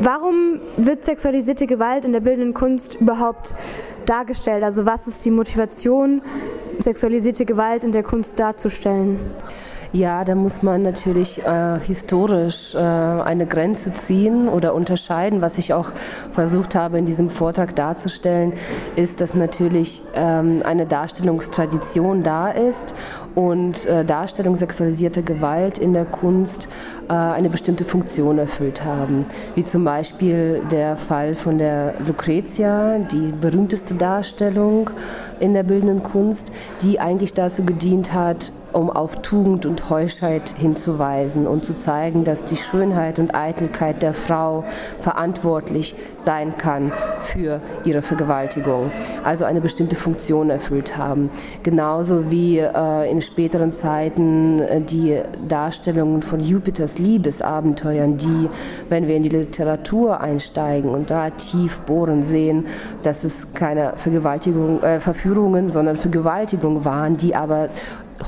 Warum wird sexualisierte Gewalt in der bildenden Kunst überhaupt dargestellt? Also was ist die Motivation, sexualisierte Gewalt in der Kunst darzustellen? Ja, da muss man natürlich äh, historisch äh, eine Grenze ziehen oder unterscheiden. Was ich auch versucht habe in diesem Vortrag darzustellen, ist, dass natürlich ähm, eine Darstellungstradition da ist und äh, Darstellung sexualisierter Gewalt in der Kunst äh, eine bestimmte Funktion erfüllt haben. Wie zum Beispiel der Fall von der Lucretia, die berühmteste Darstellung in der bildenden Kunst, die eigentlich dazu gedient hat, um auf Tugend und Heuschheit hinzuweisen und zu zeigen, dass die Schönheit und Eitelkeit der Frau verantwortlich sein kann für ihre Vergewaltigung, also eine bestimmte Funktion erfüllt haben. Genauso wie äh, in späteren Zeiten äh, die Darstellungen von Jupiters Liebesabenteuern, die, wenn wir in die Literatur einsteigen und da tief bohren, sehen, dass es keine Vergewaltigung, äh, Verführungen, sondern Vergewaltigungen waren, die aber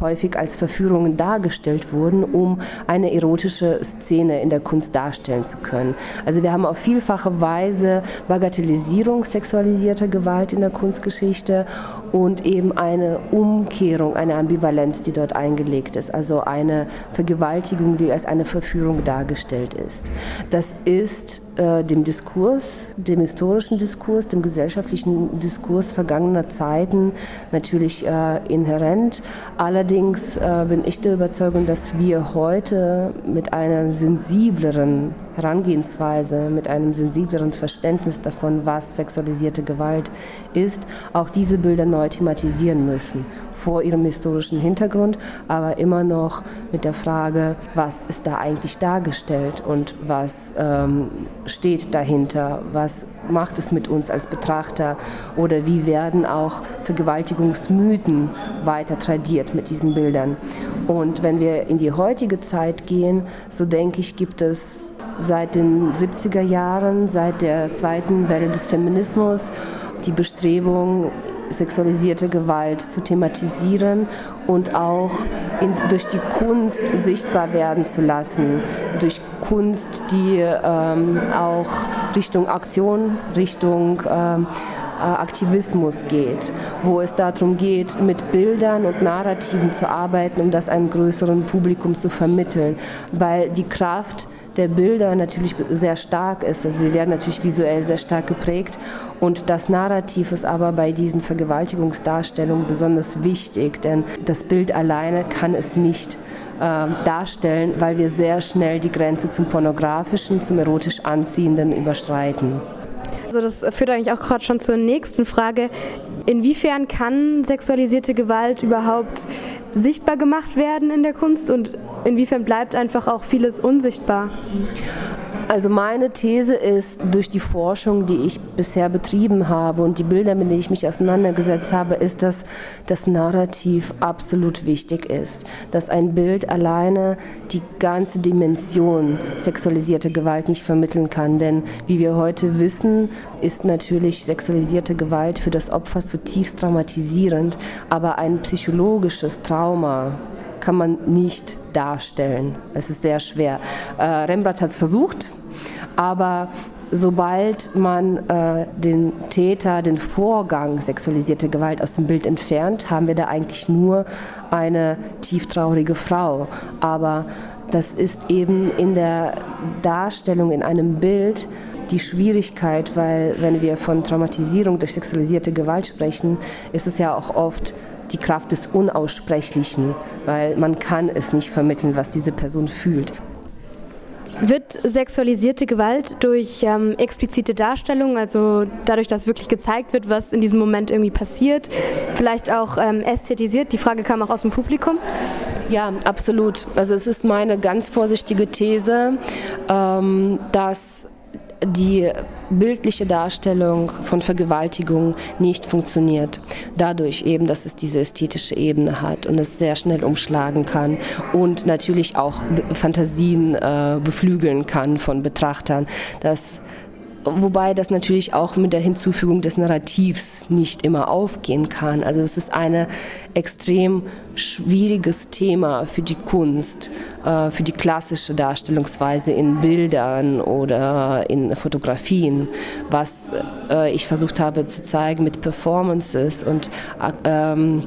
häufig als Verführungen dargestellt wurden, um eine erotische Szene in der Kunst darstellen zu können. Also wir haben auf vielfache Weise Bagatellisierung sexualisierter Gewalt in der Kunstgeschichte und eben eine Umkehrung, eine Ambivalenz, die dort eingelegt ist, also eine Vergewaltigung, die als eine Verführung dargestellt ist. Das ist äh, dem Diskurs, dem historischen Diskurs, dem gesellschaftlichen Diskurs vergangener Zeiten natürlich äh, inhärent. Allerdings äh, bin ich der Überzeugung, dass wir heute mit einer sensibleren Herangehensweise, mit einem sensibleren Verständnis davon, was sexualisierte Gewalt ist, auch diese Bilder neu thematisieren müssen. Vor ihrem historischen Hintergrund, aber immer noch mit der Frage, was ist da eigentlich dargestellt und was ähm, steht dahinter, was macht es mit uns als Betrachter? Oder wie werden auch Vergewaltigungsmythen weiter tradiert mit diesen Bildern. Und wenn wir in die heutige Zeit gehen, so denke ich, gibt es seit den 70er Jahren, seit der zweiten Welle des Feminismus, die Bestrebung, sexualisierte Gewalt zu thematisieren und auch in, durch die Kunst sichtbar werden zu lassen. Durch Kunst, die ähm, auch Richtung Aktion, Richtung ähm, äh, Aktivismus geht, wo es darum geht, mit Bildern und Narrativen zu arbeiten, um das einem größeren Publikum zu vermitteln, weil die Kraft der Bilder natürlich sehr stark ist. Also wir werden natürlich visuell sehr stark geprägt und das Narrativ ist aber bei diesen Vergewaltigungsdarstellungen besonders wichtig, denn das Bild alleine kann es nicht äh, darstellen, weil wir sehr schnell die Grenze zum pornografischen, zum erotisch anziehenden überschreiten. Also das führt eigentlich auch gerade schon zur nächsten Frage. Inwiefern kann sexualisierte Gewalt überhaupt sichtbar gemacht werden in der Kunst und inwiefern bleibt einfach auch vieles unsichtbar? Also meine These ist, durch die Forschung, die ich bisher betrieben habe und die Bilder, mit denen ich mich auseinandergesetzt habe, ist, dass das Narrativ absolut wichtig ist. Dass ein Bild alleine die ganze Dimension sexualisierter Gewalt nicht vermitteln kann. Denn wie wir heute wissen, ist natürlich sexualisierte Gewalt für das Opfer zutiefst traumatisierend, aber ein psychologisches Trauma kann man nicht darstellen. Es ist sehr schwer. Äh, Rembrandt hat es versucht, aber sobald man äh, den Täter, den Vorgang sexualisierte Gewalt aus dem Bild entfernt, haben wir da eigentlich nur eine tieftraurige Frau. Aber das ist eben in der Darstellung in einem Bild die Schwierigkeit, weil wenn wir von Traumatisierung durch sexualisierte Gewalt sprechen, ist es ja auch oft die Kraft des Unaussprechlichen, weil man kann es nicht vermitteln, was diese Person fühlt. Wird sexualisierte Gewalt durch ähm, explizite Darstellungen, also dadurch, dass wirklich gezeigt wird, was in diesem Moment irgendwie passiert, vielleicht auch ähm, ästhetisiert? Die Frage kam auch aus dem Publikum. Ja, absolut. Also es ist meine ganz vorsichtige These, ähm, dass die bildliche Darstellung von Vergewaltigung nicht funktioniert. Dadurch eben, dass es diese ästhetische Ebene hat und es sehr schnell umschlagen kann und natürlich auch Fantasien äh, beflügeln kann von Betrachtern. Das Wobei das natürlich auch mit der Hinzufügung des Narrativs nicht immer aufgehen kann. Also es ist ein extrem schwieriges Thema für die Kunst, äh, für die klassische Darstellungsweise in Bildern oder in Fotografien, was äh, ich versucht habe zu zeigen mit Performances und ähm,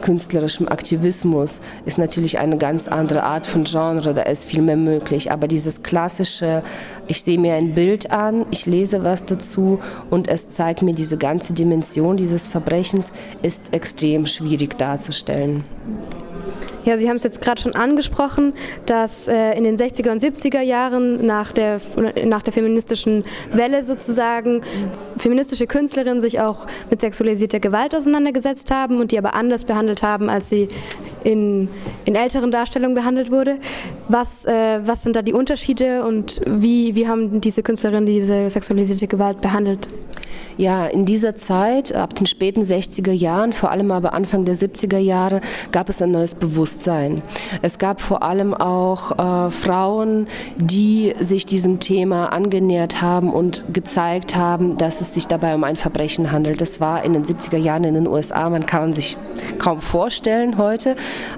künstlerischem Aktivismus ist natürlich eine ganz andere Art von Genre, da ist viel mehr möglich. Aber dieses klassische, ich sehe mir ein Bild an, ich lese was dazu und es zeigt mir diese ganze Dimension dieses Verbrechens, ist extrem schwierig darzustellen. Ja, Sie haben es jetzt gerade schon angesprochen, dass äh, in den 60er und 70er Jahren nach der, nach der feministischen Welle sozusagen feministische Künstlerinnen sich auch mit sexualisierter Gewalt auseinandergesetzt haben und die aber anders behandelt haben, als sie in, in älteren Darstellungen behandelt wurde. Was, äh, was sind da die Unterschiede und wie, wie haben diese Künstlerinnen diese sexualisierte Gewalt behandelt? Ja, in dieser Zeit, ab den späten 60er Jahren, vor allem aber Anfang der 70er Jahre, gab es ein neues Bewusstsein. Es gab vor allem auch äh, Frauen, die sich diesem Thema angenähert haben und gezeigt haben, dass es sich dabei um ein Verbrechen handelt. Das war in den 70er Jahren in den USA, man kann sich kaum vorstellen heute,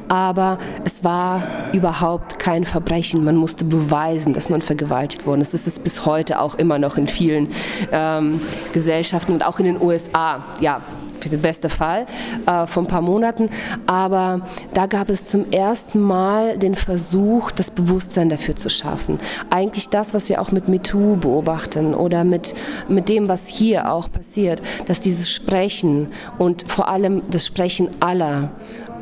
aber es war überhaupt kein Verbrechen. Man musste beweisen, dass man vergewaltigt worden ist. Das ist bis heute auch immer noch in vielen ähm, Gesellschaften Gesellschaften und auch in den USA, ja, für den besten Fall, äh, vor ein paar Monaten. Aber da gab es zum ersten Mal den Versuch, das Bewusstsein dafür zu schaffen. Eigentlich das, was wir auch mit MeToo beobachten oder mit, mit dem, was hier auch passiert, dass dieses Sprechen und vor allem das Sprechen aller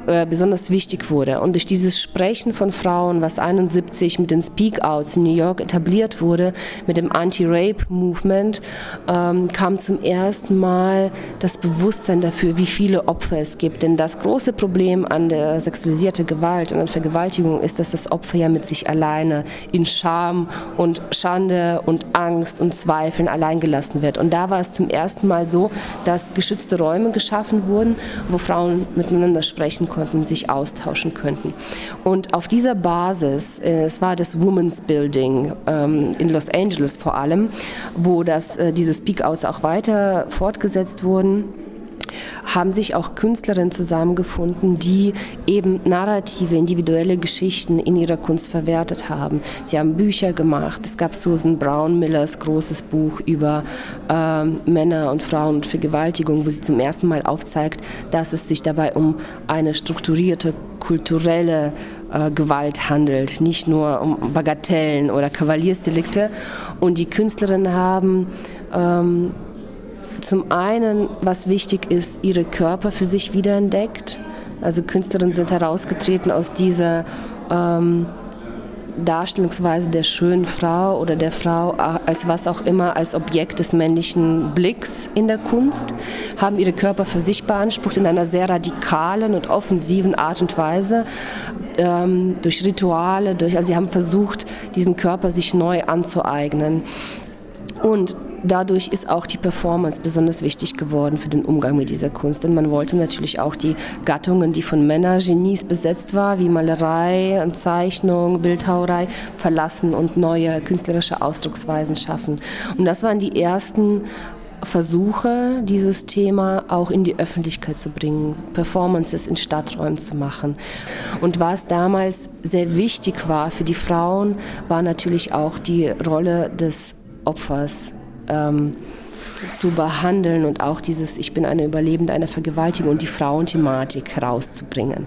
äh, besonders wichtig wurde. Und durch dieses Sprechen von Frauen, was 71 mit den Speak-Outs in New York etabliert wurde, mit dem Anti-Rape-Movement, ähm, kam zum ersten Mal das Bewusstsein dafür, wie viele Opfer es gibt. Denn das große Problem an der sexualisierten Gewalt und an Vergewaltigung ist, dass das Opfer ja mit sich alleine in Scham und Schande und Angst und Zweifeln alleingelassen wird. Und da war es zum ersten Mal so, dass geschützte Räume geschaffen wurden, wo Frauen miteinander sprechen konnten, sich austauschen könnten. Und auf dieser Basis, äh, es war das Women's Building ähm, in Los Angeles vor allem, wo das, äh, diese Speak-Outs auch weiter fortgesetzt wurden haben sich auch Künstlerinnen zusammengefunden, die eben narrative, individuelle Geschichten in ihrer Kunst verwertet haben. Sie haben Bücher gemacht. Es gab Susan Brown Millers großes Buch über äh, Männer und Frauen und Vergewaltigung, wo sie zum ersten Mal aufzeigt, dass es sich dabei um eine strukturierte kulturelle äh, Gewalt handelt, nicht nur um Bagatellen oder Kavaliersdelikte. Und die Künstlerinnen haben ähm, zum einen, was wichtig ist, ihre Körper für sich wiederentdeckt. Also Künstlerinnen sind herausgetreten aus dieser ähm, Darstellungsweise der schönen Frau oder der Frau als was auch immer, als Objekt des männlichen Blicks in der Kunst, haben ihre Körper für sich beansprucht in einer sehr radikalen und offensiven Art und Weise, ähm, durch Rituale, durch, also sie haben versucht, diesen Körper sich neu anzueignen. Und dadurch ist auch die Performance besonders wichtig geworden für den Umgang mit dieser Kunst. Denn man wollte natürlich auch die Gattungen, die von Männergenies besetzt war, wie Malerei und Zeichnung, Bildhauerei, verlassen und neue künstlerische Ausdrucksweisen schaffen. Und das waren die ersten Versuche, dieses Thema auch in die Öffentlichkeit zu bringen, Performances in Stadträumen zu machen. Und was damals sehr wichtig war für die Frauen, war natürlich auch die Rolle des Opfers ähm, zu behandeln und auch dieses Ich bin eine Überlebende einer Vergewaltigung und die Frauenthematik herauszubringen.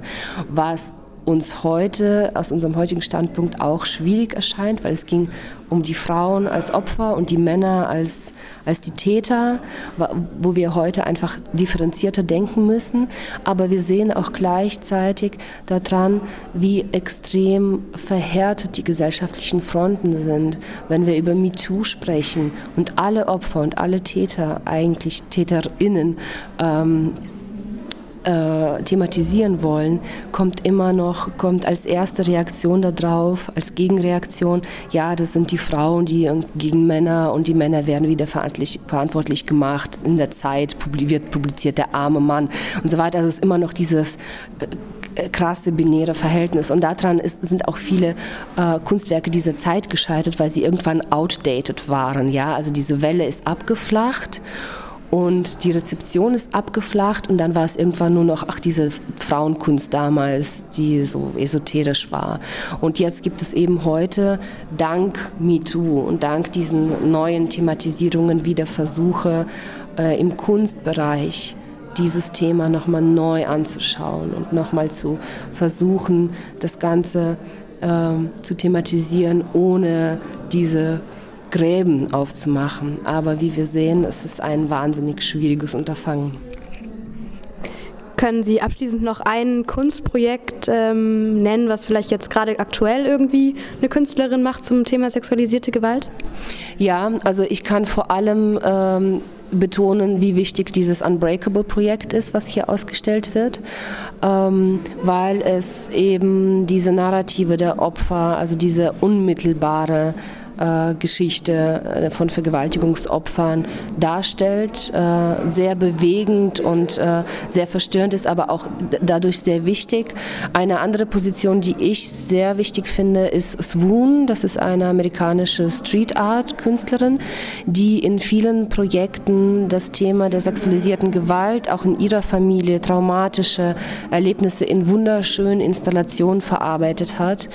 Was uns heute aus unserem heutigen Standpunkt auch schwierig erscheint, weil es ging um die Frauen als Opfer und die Männer als, als die Täter, wo wir heute einfach differenzierter denken müssen. Aber wir sehen auch gleichzeitig daran, wie extrem verhärtet die gesellschaftlichen Fronten sind, wenn wir über MeToo sprechen und alle Opfer und alle Täter, eigentlich Täterinnen, ähm, äh, thematisieren wollen, kommt immer noch, kommt als erste Reaktion darauf, als Gegenreaktion, ja, das sind die Frauen, die gegen Männer und die Männer werden wieder verantwortlich, verantwortlich gemacht. In der Zeit wird publiziert der arme Mann und so weiter. Also es ist immer noch dieses äh, krasse binäre Verhältnis. Und daran ist, sind auch viele äh, Kunstwerke dieser Zeit gescheitert, weil sie irgendwann outdated waren. Ja? Also diese Welle ist abgeflacht und die Rezeption ist abgeflacht und dann war es irgendwann nur noch, ach, diese Frauenkunst damals, die so esoterisch war. Und jetzt gibt es eben heute, dank MeToo und dank diesen neuen Thematisierungen wieder Versuche äh, im Kunstbereich, dieses Thema nochmal neu anzuschauen und nochmal zu versuchen, das Ganze äh, zu thematisieren, ohne diese Gräben aufzumachen. Aber wie wir sehen, ist es ein wahnsinnig schwieriges Unterfangen. Können Sie abschließend noch ein Kunstprojekt ähm, nennen, was vielleicht jetzt gerade aktuell irgendwie eine Künstlerin macht zum Thema sexualisierte Gewalt? Ja, also ich kann vor allem ähm, betonen, wie wichtig dieses Unbreakable-Projekt ist, was hier ausgestellt wird, ähm, weil es eben diese Narrative der Opfer, also diese unmittelbare Geschichte äh, von Vergewaltigungsopfern darstellt. Äh, sehr bewegend und äh, sehr verstörend ist, aber auch dadurch sehr wichtig. Eine andere Position, die ich sehr wichtig finde, ist Swoon. Das ist eine amerikanische Street Art Künstlerin, die in vielen Projekten das Thema der sexualisierten Gewalt, auch in ihrer Familie, traumatische Erlebnisse in wunderschönen Installationen verarbeitet hat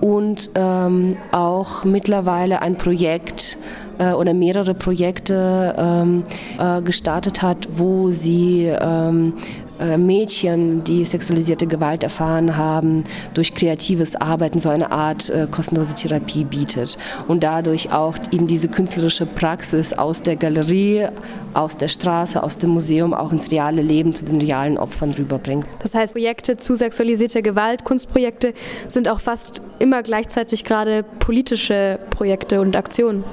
und ähm, auch mittlerweile mittlerweile ein Projekt äh, oder mehrere Projekte ähm, äh, gestartet hat, wo sie ähm, äh, Mädchen, die sexualisierte Gewalt erfahren haben, durch kreatives Arbeiten so eine Art äh, kostenlose Therapie bietet und dadurch auch eben diese künstlerische Praxis aus der Galerie, aus der Straße, aus dem Museum auch ins reale Leben zu den realen Opfern rüberbringt. Das heißt, Projekte zu sexualisierter Gewalt, Kunstprojekte sind auch fast immer gleichzeitig gerade politische Projekte und Aktionen.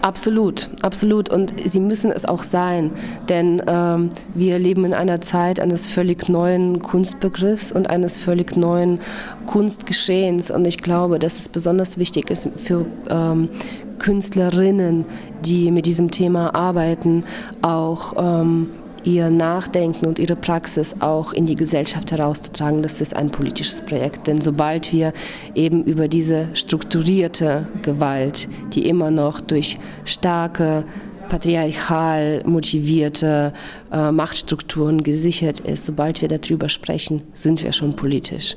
Absolut, absolut und sie müssen es auch sein, denn ähm, wir leben in einer Zeit, an eines völlig neuen Kunstbegriffs und eines völlig neuen Kunstgeschehens. Und ich glaube, dass es besonders wichtig ist für ähm, Künstlerinnen, die mit diesem Thema arbeiten, auch ähm, ihr Nachdenken und ihre Praxis auch in die Gesellschaft herauszutragen. Das ist ein politisches Projekt. Denn sobald wir eben über diese strukturierte Gewalt, die immer noch durch starke patriarchal motivierte äh, Machtstrukturen gesichert ist. Sobald wir darüber sprechen, sind wir schon politisch.